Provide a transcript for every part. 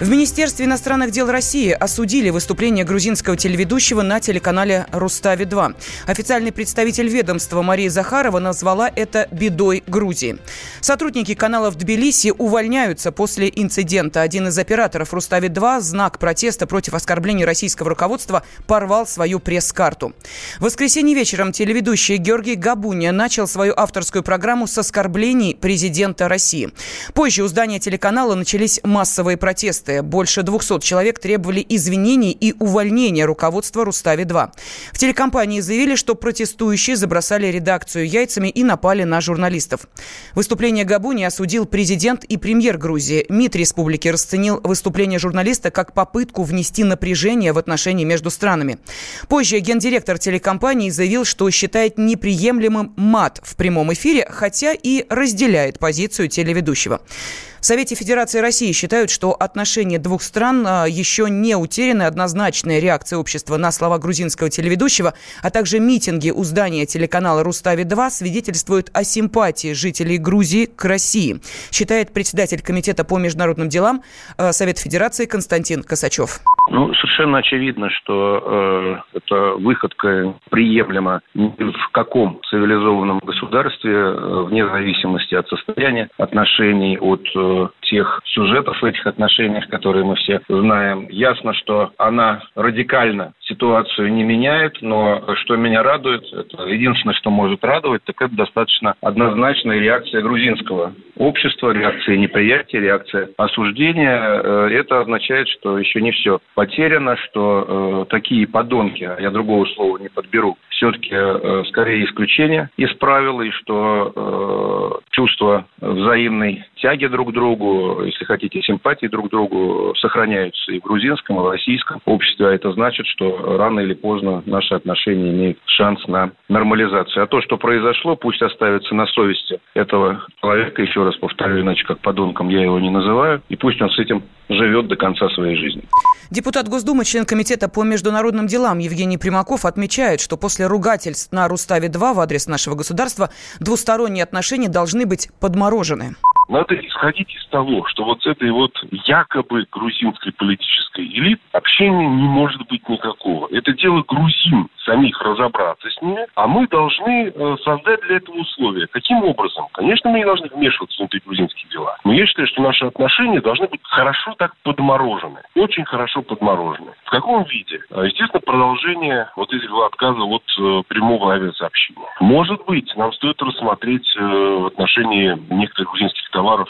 В Министерстве иностранных дел России осудили выступление грузинского телеведущего на телеканале «Рустави-2». Официальный представитель ведомства Мария Захарова назвала это «бедой Грузии». Сотрудники канала в Тбилиси увольняются после инцидента. Один из операторов «Рустави-2» знак протеста против оскорблений российского руководства порвал свою пресс-карту. В воскресенье вечером телеведущий Георгий Габуния начал свою авторскую программу с оскорблений президента России. Позже у здания телеканала начались массовые протесты протесты. Больше 200 человек требовали извинений и увольнения руководства «Рустави-2». В телекомпании заявили, что протестующие забросали редакцию яйцами и напали на журналистов. Выступление Габуни осудил президент и премьер Грузии. МИД республики расценил выступление журналиста как попытку внести напряжение в отношения между странами. Позже гендиректор телекомпании заявил, что считает неприемлемым мат в прямом эфире, хотя и разделяет позицию телеведущего. В Совете Федерации России считают, что отношения двух стран а, еще не утеряны. Однозначная реакция общества на слова грузинского телеведущего, а также митинги у здания телеканала «Рустави-2» свидетельствуют о симпатии жителей Грузии к России, считает председатель Комитета по международным делам а, Совета Федерации Константин Косачев. Ну, совершенно очевидно, что э, эта выходка приемлема ни в каком цивилизованном государстве, э, вне зависимости от состояния отношений, от э, тех сюжетов в этих отношениях, которые мы все знаем. Ясно, что она радикально ситуацию не меняет, но что меня радует, это единственное, что может радовать, так это достаточно однозначная реакция грузинского общества, реакция неприятия, реакция осуждения. Э, это означает, что еще не все потеряно, что э, такие подонки, а я другого слова не подберу, все-таки э, скорее исключение из правил, и что э, чувство взаимной тяги друг к другу, если хотите, симпатии друг к другу сохраняются и в грузинском, и в российском обществе, а это значит, что рано или поздно наши отношения имеют шанс на нормализацию. А то, что произошло, пусть оставится на совести этого человека, еще раз повторю, иначе как подонком я его не называю, и пусть он с этим живет до конца своей жизни. Депутат Госдумы, член Комитета по международным делам Евгений Примаков отмечает, что после ругательств на Руставе-2 в адрес нашего государства двусторонние отношения должны быть подморожены. Надо исходить из того, что вот с этой вот якобы грузинской политической элиты общения не может быть никакого. Это дело грузин самих разобраться с ними, а мы должны э, создать для этого условия. Каким образом? Конечно, мы не должны вмешиваться в внутригрузинские дела. Но я считаю, что наши отношения должны быть хорошо так подморожены. Очень хорошо подморожены. В каком виде? Э, естественно, продолжение вот этого отказа от э, прямого авиасообщения. Может быть, нам стоит рассмотреть в отношении некоторых грузинских товаров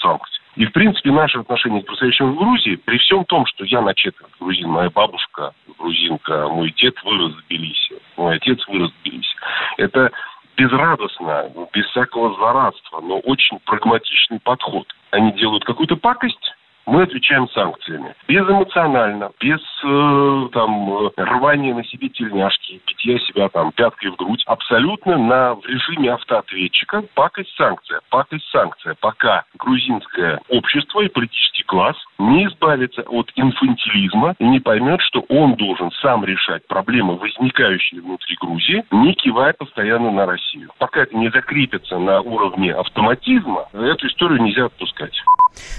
санкции. И, в принципе, наши отношения к происходящему в Грузии, при всем том, что я начатый грузин, моя бабушка грузинка, мой дед вырос в Тбилиси, мой отец вырос в Тбилиси, это безрадостно, без всякого злорадства, но очень прагматичный подход. Они делают какую-то пакость, мы отвечаем санкциями. Безэмоционально, без э, там э, рвания на себе тельняшки, битья себя там пяткой в грудь. Абсолютно на, в режиме автоответчика пакость санкция, пакость санкция. Пока грузинское общество и политический класс не избавится от инфантилизма и не поймет, что он должен сам решать проблемы, возникающие внутри Грузии, не кивая постоянно на Россию. Пока это не закрепится на уровне автоматизма, эту историю нельзя отпускать.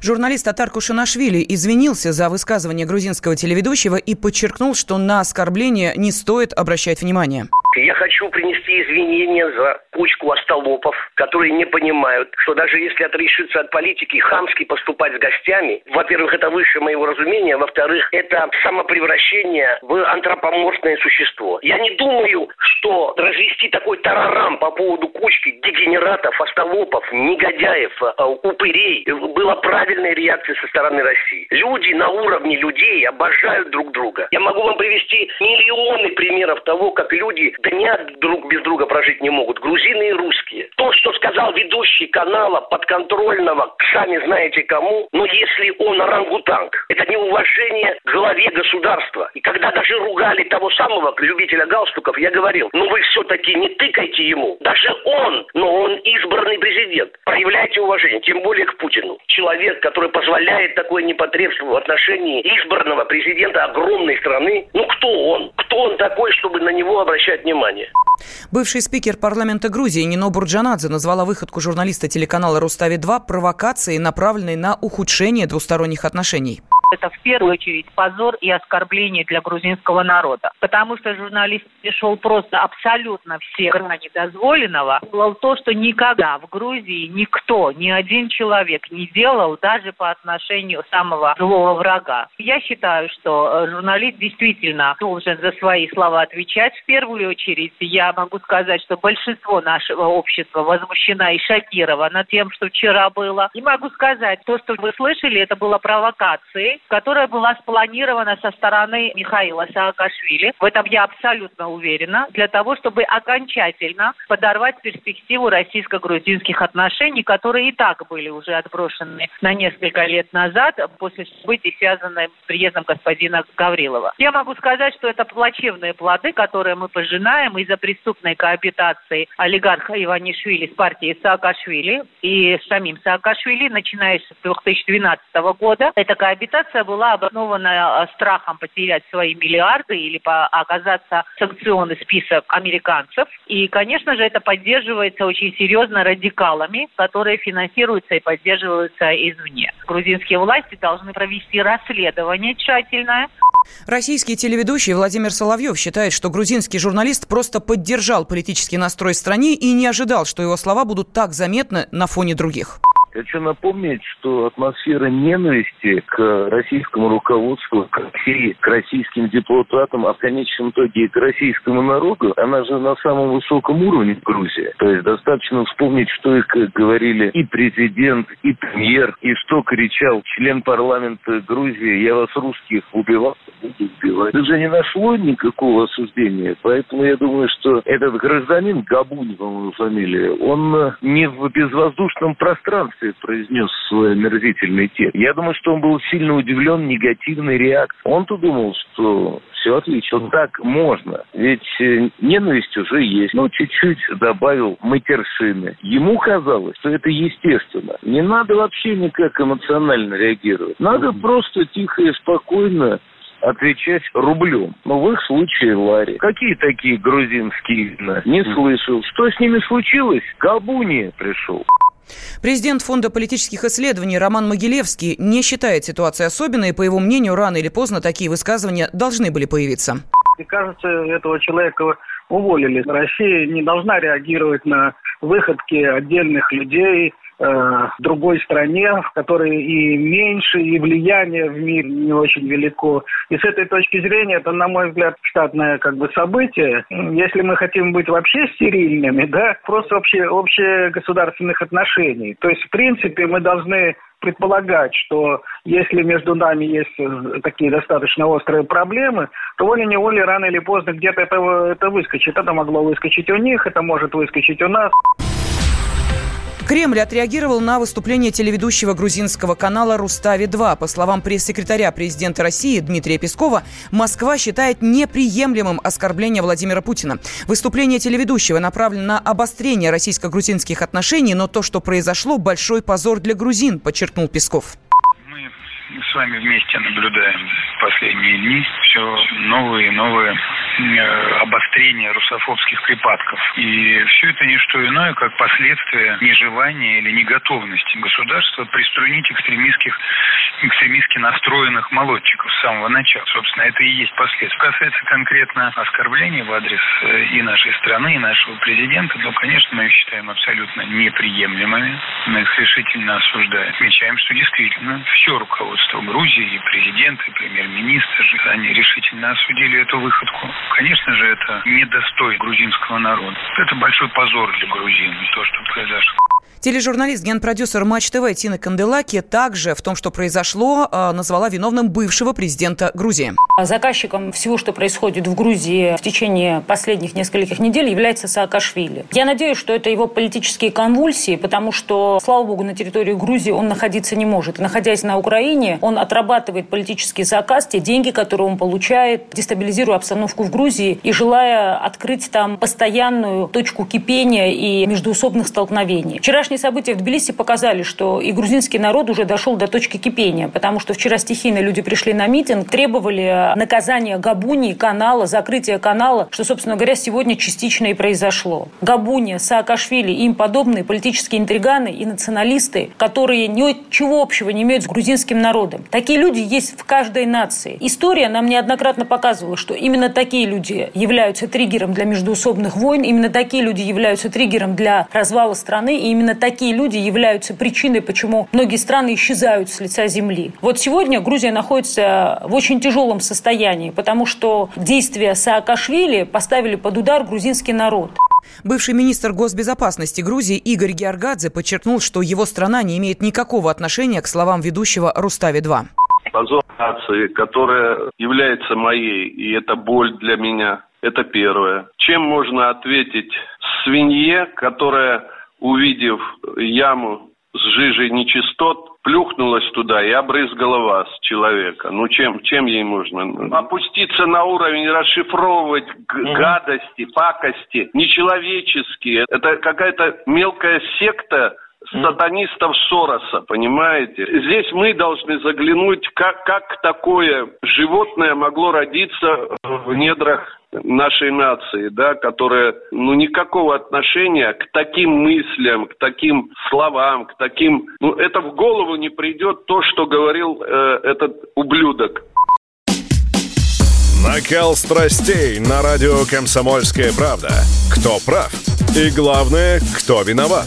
Журналист Татар Кушанашвили извинился за высказывание грузинского телеведущего и подчеркнул, что на оскорбление не стоит обращать внимание. Я хочу принести извинения за кучку остолопов, которые не понимают, что даже если отрешиться от политики хамски поступать с гостями, во-первых, это выше моего разумения, во-вторых, это самопревращение в антропоморфное существо. Я не думаю, что развести такой тарарам по поводу кучки дегенератов, остолопов, негодяев, э, упырей была правильной реакцией со стороны России. Люди на уровне людей обожают друг друга. Я могу вам привести миллионы примеров того, как люди дня друг без друга прожить не могут. Грузины и русские. То, что сказал ведущий канала подконтрольного, сами знаете кому, но если он орангутанг, это неуважение к главе государства. И когда даже ругали того самого любителя галстуков, я говорил, ну вы все-таки не тыкайте ему. Даже он, но он избранный президент. Проявляйте уважение, тем более к Путину. Человек, который позволяет такое непотребство в отношении избранного президента огромной страны, ну кто он? Кто он такой, чтобы на него обращать внимание? Бывший спикер парламента Грузии Нино Бурджанадзе назвала выходку журналиста телеканала «Рустави-2» провокацией, направленной на ухудшение двусторонних отношений. Это в первую очередь позор и оскорбление для грузинского народа. Потому что журналист пришел просто абсолютно все грани дозволенного. Было то, что никогда в Грузии никто, ни один человек не делал даже по отношению самого злого врага. Я считаю, что э, журналист действительно должен за свои слова отвечать. В первую очередь я могу сказать, что большинство нашего общества возмущена и шокировано тем, что вчера было. И могу сказать, то, что вы слышали, это было провокацией которая была спланирована со стороны Михаила Саакашвили. В этом я абсолютно уверена. Для того, чтобы окончательно подорвать перспективу российско-грузинских отношений, которые и так были уже отброшены на несколько лет назад после событий, связанных с приездом господина Гаврилова. Я могу сказать, что это плачевные плоды, которые мы пожинаем из-за преступной коабитации олигарха Иванишвили с партией Саакашвили и с самим Саакашвили, начиная с 2012 года. Эта коабитация Операция была обоснована э, страхом потерять свои миллиарды или оказаться в санкционный список американцев. И, конечно же, это поддерживается очень серьезно радикалами, которые финансируются и поддерживаются извне. Грузинские власти должны провести расследование тщательное. Российский телеведущий Владимир Соловьев считает, что грузинский журналист просто поддержал политический настрой стране и не ожидал, что его слова будут так заметны на фоне других. Хочу напомнить, что атмосфера ненависти к российскому руководству, к России, к российским депутатам, а в конечном итоге и к российскому народу, она же на самом высоком уровне в Грузии. То есть достаточно вспомнить, что их говорили и президент, и премьер, и что кричал член парламента Грузии, я вас русских убивал, буду убивать. Это же не нашло никакого осуждения, поэтому я думаю, что этот гражданин, Габунь, по-моему, фамилия, он не в безвоздушном пространстве Латвии произнес свой омерзительный текст. Я думаю, что он был сильно удивлен негативной реакцией. Он-то думал, что все отлично, так можно. Ведь э, ненависть уже есть. Ну, чуть-чуть добавил матершины. Ему казалось, что это естественно. Не надо вообще никак эмоционально реагировать. Надо просто тихо и спокойно отвечать рублем. Но в их случае лари. Какие такие грузинские вина? Не слышал. Что с ними случилось? Кабуни пришел. Президент Фонда политических исследований Роман Могилевский не считает ситуацию особенной, и, по его мнению, рано или поздно такие высказывания должны были появиться. Мне кажется, этого человека уволили. Россия не должна реагировать на выходки отдельных людей, в другой стране, в которой и меньше, и влияние в мире не очень велико. И с этой точки зрения это, на мой взгляд, штатное как бы событие. Если мы хотим быть вообще стерильными, да, просто общее, общее государственных отношений. То есть, в принципе, мы должны предполагать, что если между нами есть э, такие достаточно острые проблемы, то волей-неволей рано или поздно где-то это, это выскочит. Это могло выскочить у них, это может выскочить у нас. Кремль отреагировал на выступление телеведущего грузинского канала «Рустави-2». По словам пресс-секретаря президента России Дмитрия Пескова, Москва считает неприемлемым оскорбление Владимира Путина. Выступление телеведущего направлено на обострение российско-грузинских отношений, но то, что произошло, большой позор для грузин, подчеркнул Песков. Мы с вами вместе наблюдаем последние дни все новые и новые обострения русофобских припадков. И все это не что иное, как последствия нежелания или неготовности государства приструнить экстремистских, экстремистски настроенных молодчиков с самого начала. Собственно, это и есть последствия. Касается конкретно оскорблений в адрес э, и нашей страны, и нашего президента, то, конечно, мы их считаем абсолютно неприемлемыми. Мы их решительно осуждаем. Отмечаем, что действительно все руководство Грузии, и президент, и премьер-министр, они решительно осудили эту выходку. Конечно же, это недостой грузинского народа. Это большой позор для грузин, то, что произошло. Тележурналист, генпродюсер Матч ТВ Тина Канделаки также в том, что произошло, а, назвала виновным бывшего президента Грузии. Заказчиком всего, что происходит в Грузии в течение последних нескольких недель, является Саакашвили. Я надеюсь, что это его политические конвульсии, потому что, слава богу, на территории Грузии он находиться не может. находясь на Украине, он отрабатывает политический заказ, те деньги, которые он получает, дестабилизируя обстановку в Грузии и желая открыть там постоянную точку кипения и междуусобных столкновений. Вчера Вчерашние события в Тбилиси показали, что и грузинский народ уже дошел до точки кипения, потому что вчера стихийно люди пришли на митинг, требовали наказания Габуни, канала, закрытия канала, что, собственно говоря, сегодня частично и произошло. Габуни, Саакашвили и им подобные политические интриганы и националисты, которые ничего общего не имеют с грузинским народом. Такие люди есть в каждой нации. История нам неоднократно показывала, что именно такие люди являются триггером для междуусобных войн, именно такие люди являются триггером для развала страны, и именно такие люди являются причиной, почему многие страны исчезают с лица земли. Вот сегодня Грузия находится в очень тяжелом состоянии, потому что действия Саакашвили поставили под удар грузинский народ. Бывший министр госбезопасности Грузии Игорь Георгадзе подчеркнул, что его страна не имеет никакого отношения к словам ведущего Рустави-2 позор нации, которая является моей, и это боль для меня. Это первое. Чем можно ответить свинье, которая, увидев яму с жижей нечистот, плюхнулась туда и обрызгала вас, человека. Ну, чем, чем ей можно? Опуститься на уровень, расшифровывать гадости, пакости, нечеловеческие. Это какая-то мелкая секта, сатанистов Сороса, понимаете? Здесь мы должны заглянуть, как, как такое животное могло родиться в недрах нашей нации, да, которая, ну, никакого отношения к таким мыслям, к таким словам, к таким, ну, это в голову не придет то, что говорил э, этот ублюдок. Накал страстей на радио «Комсомольская правда». Кто прав? И главное, кто виноват?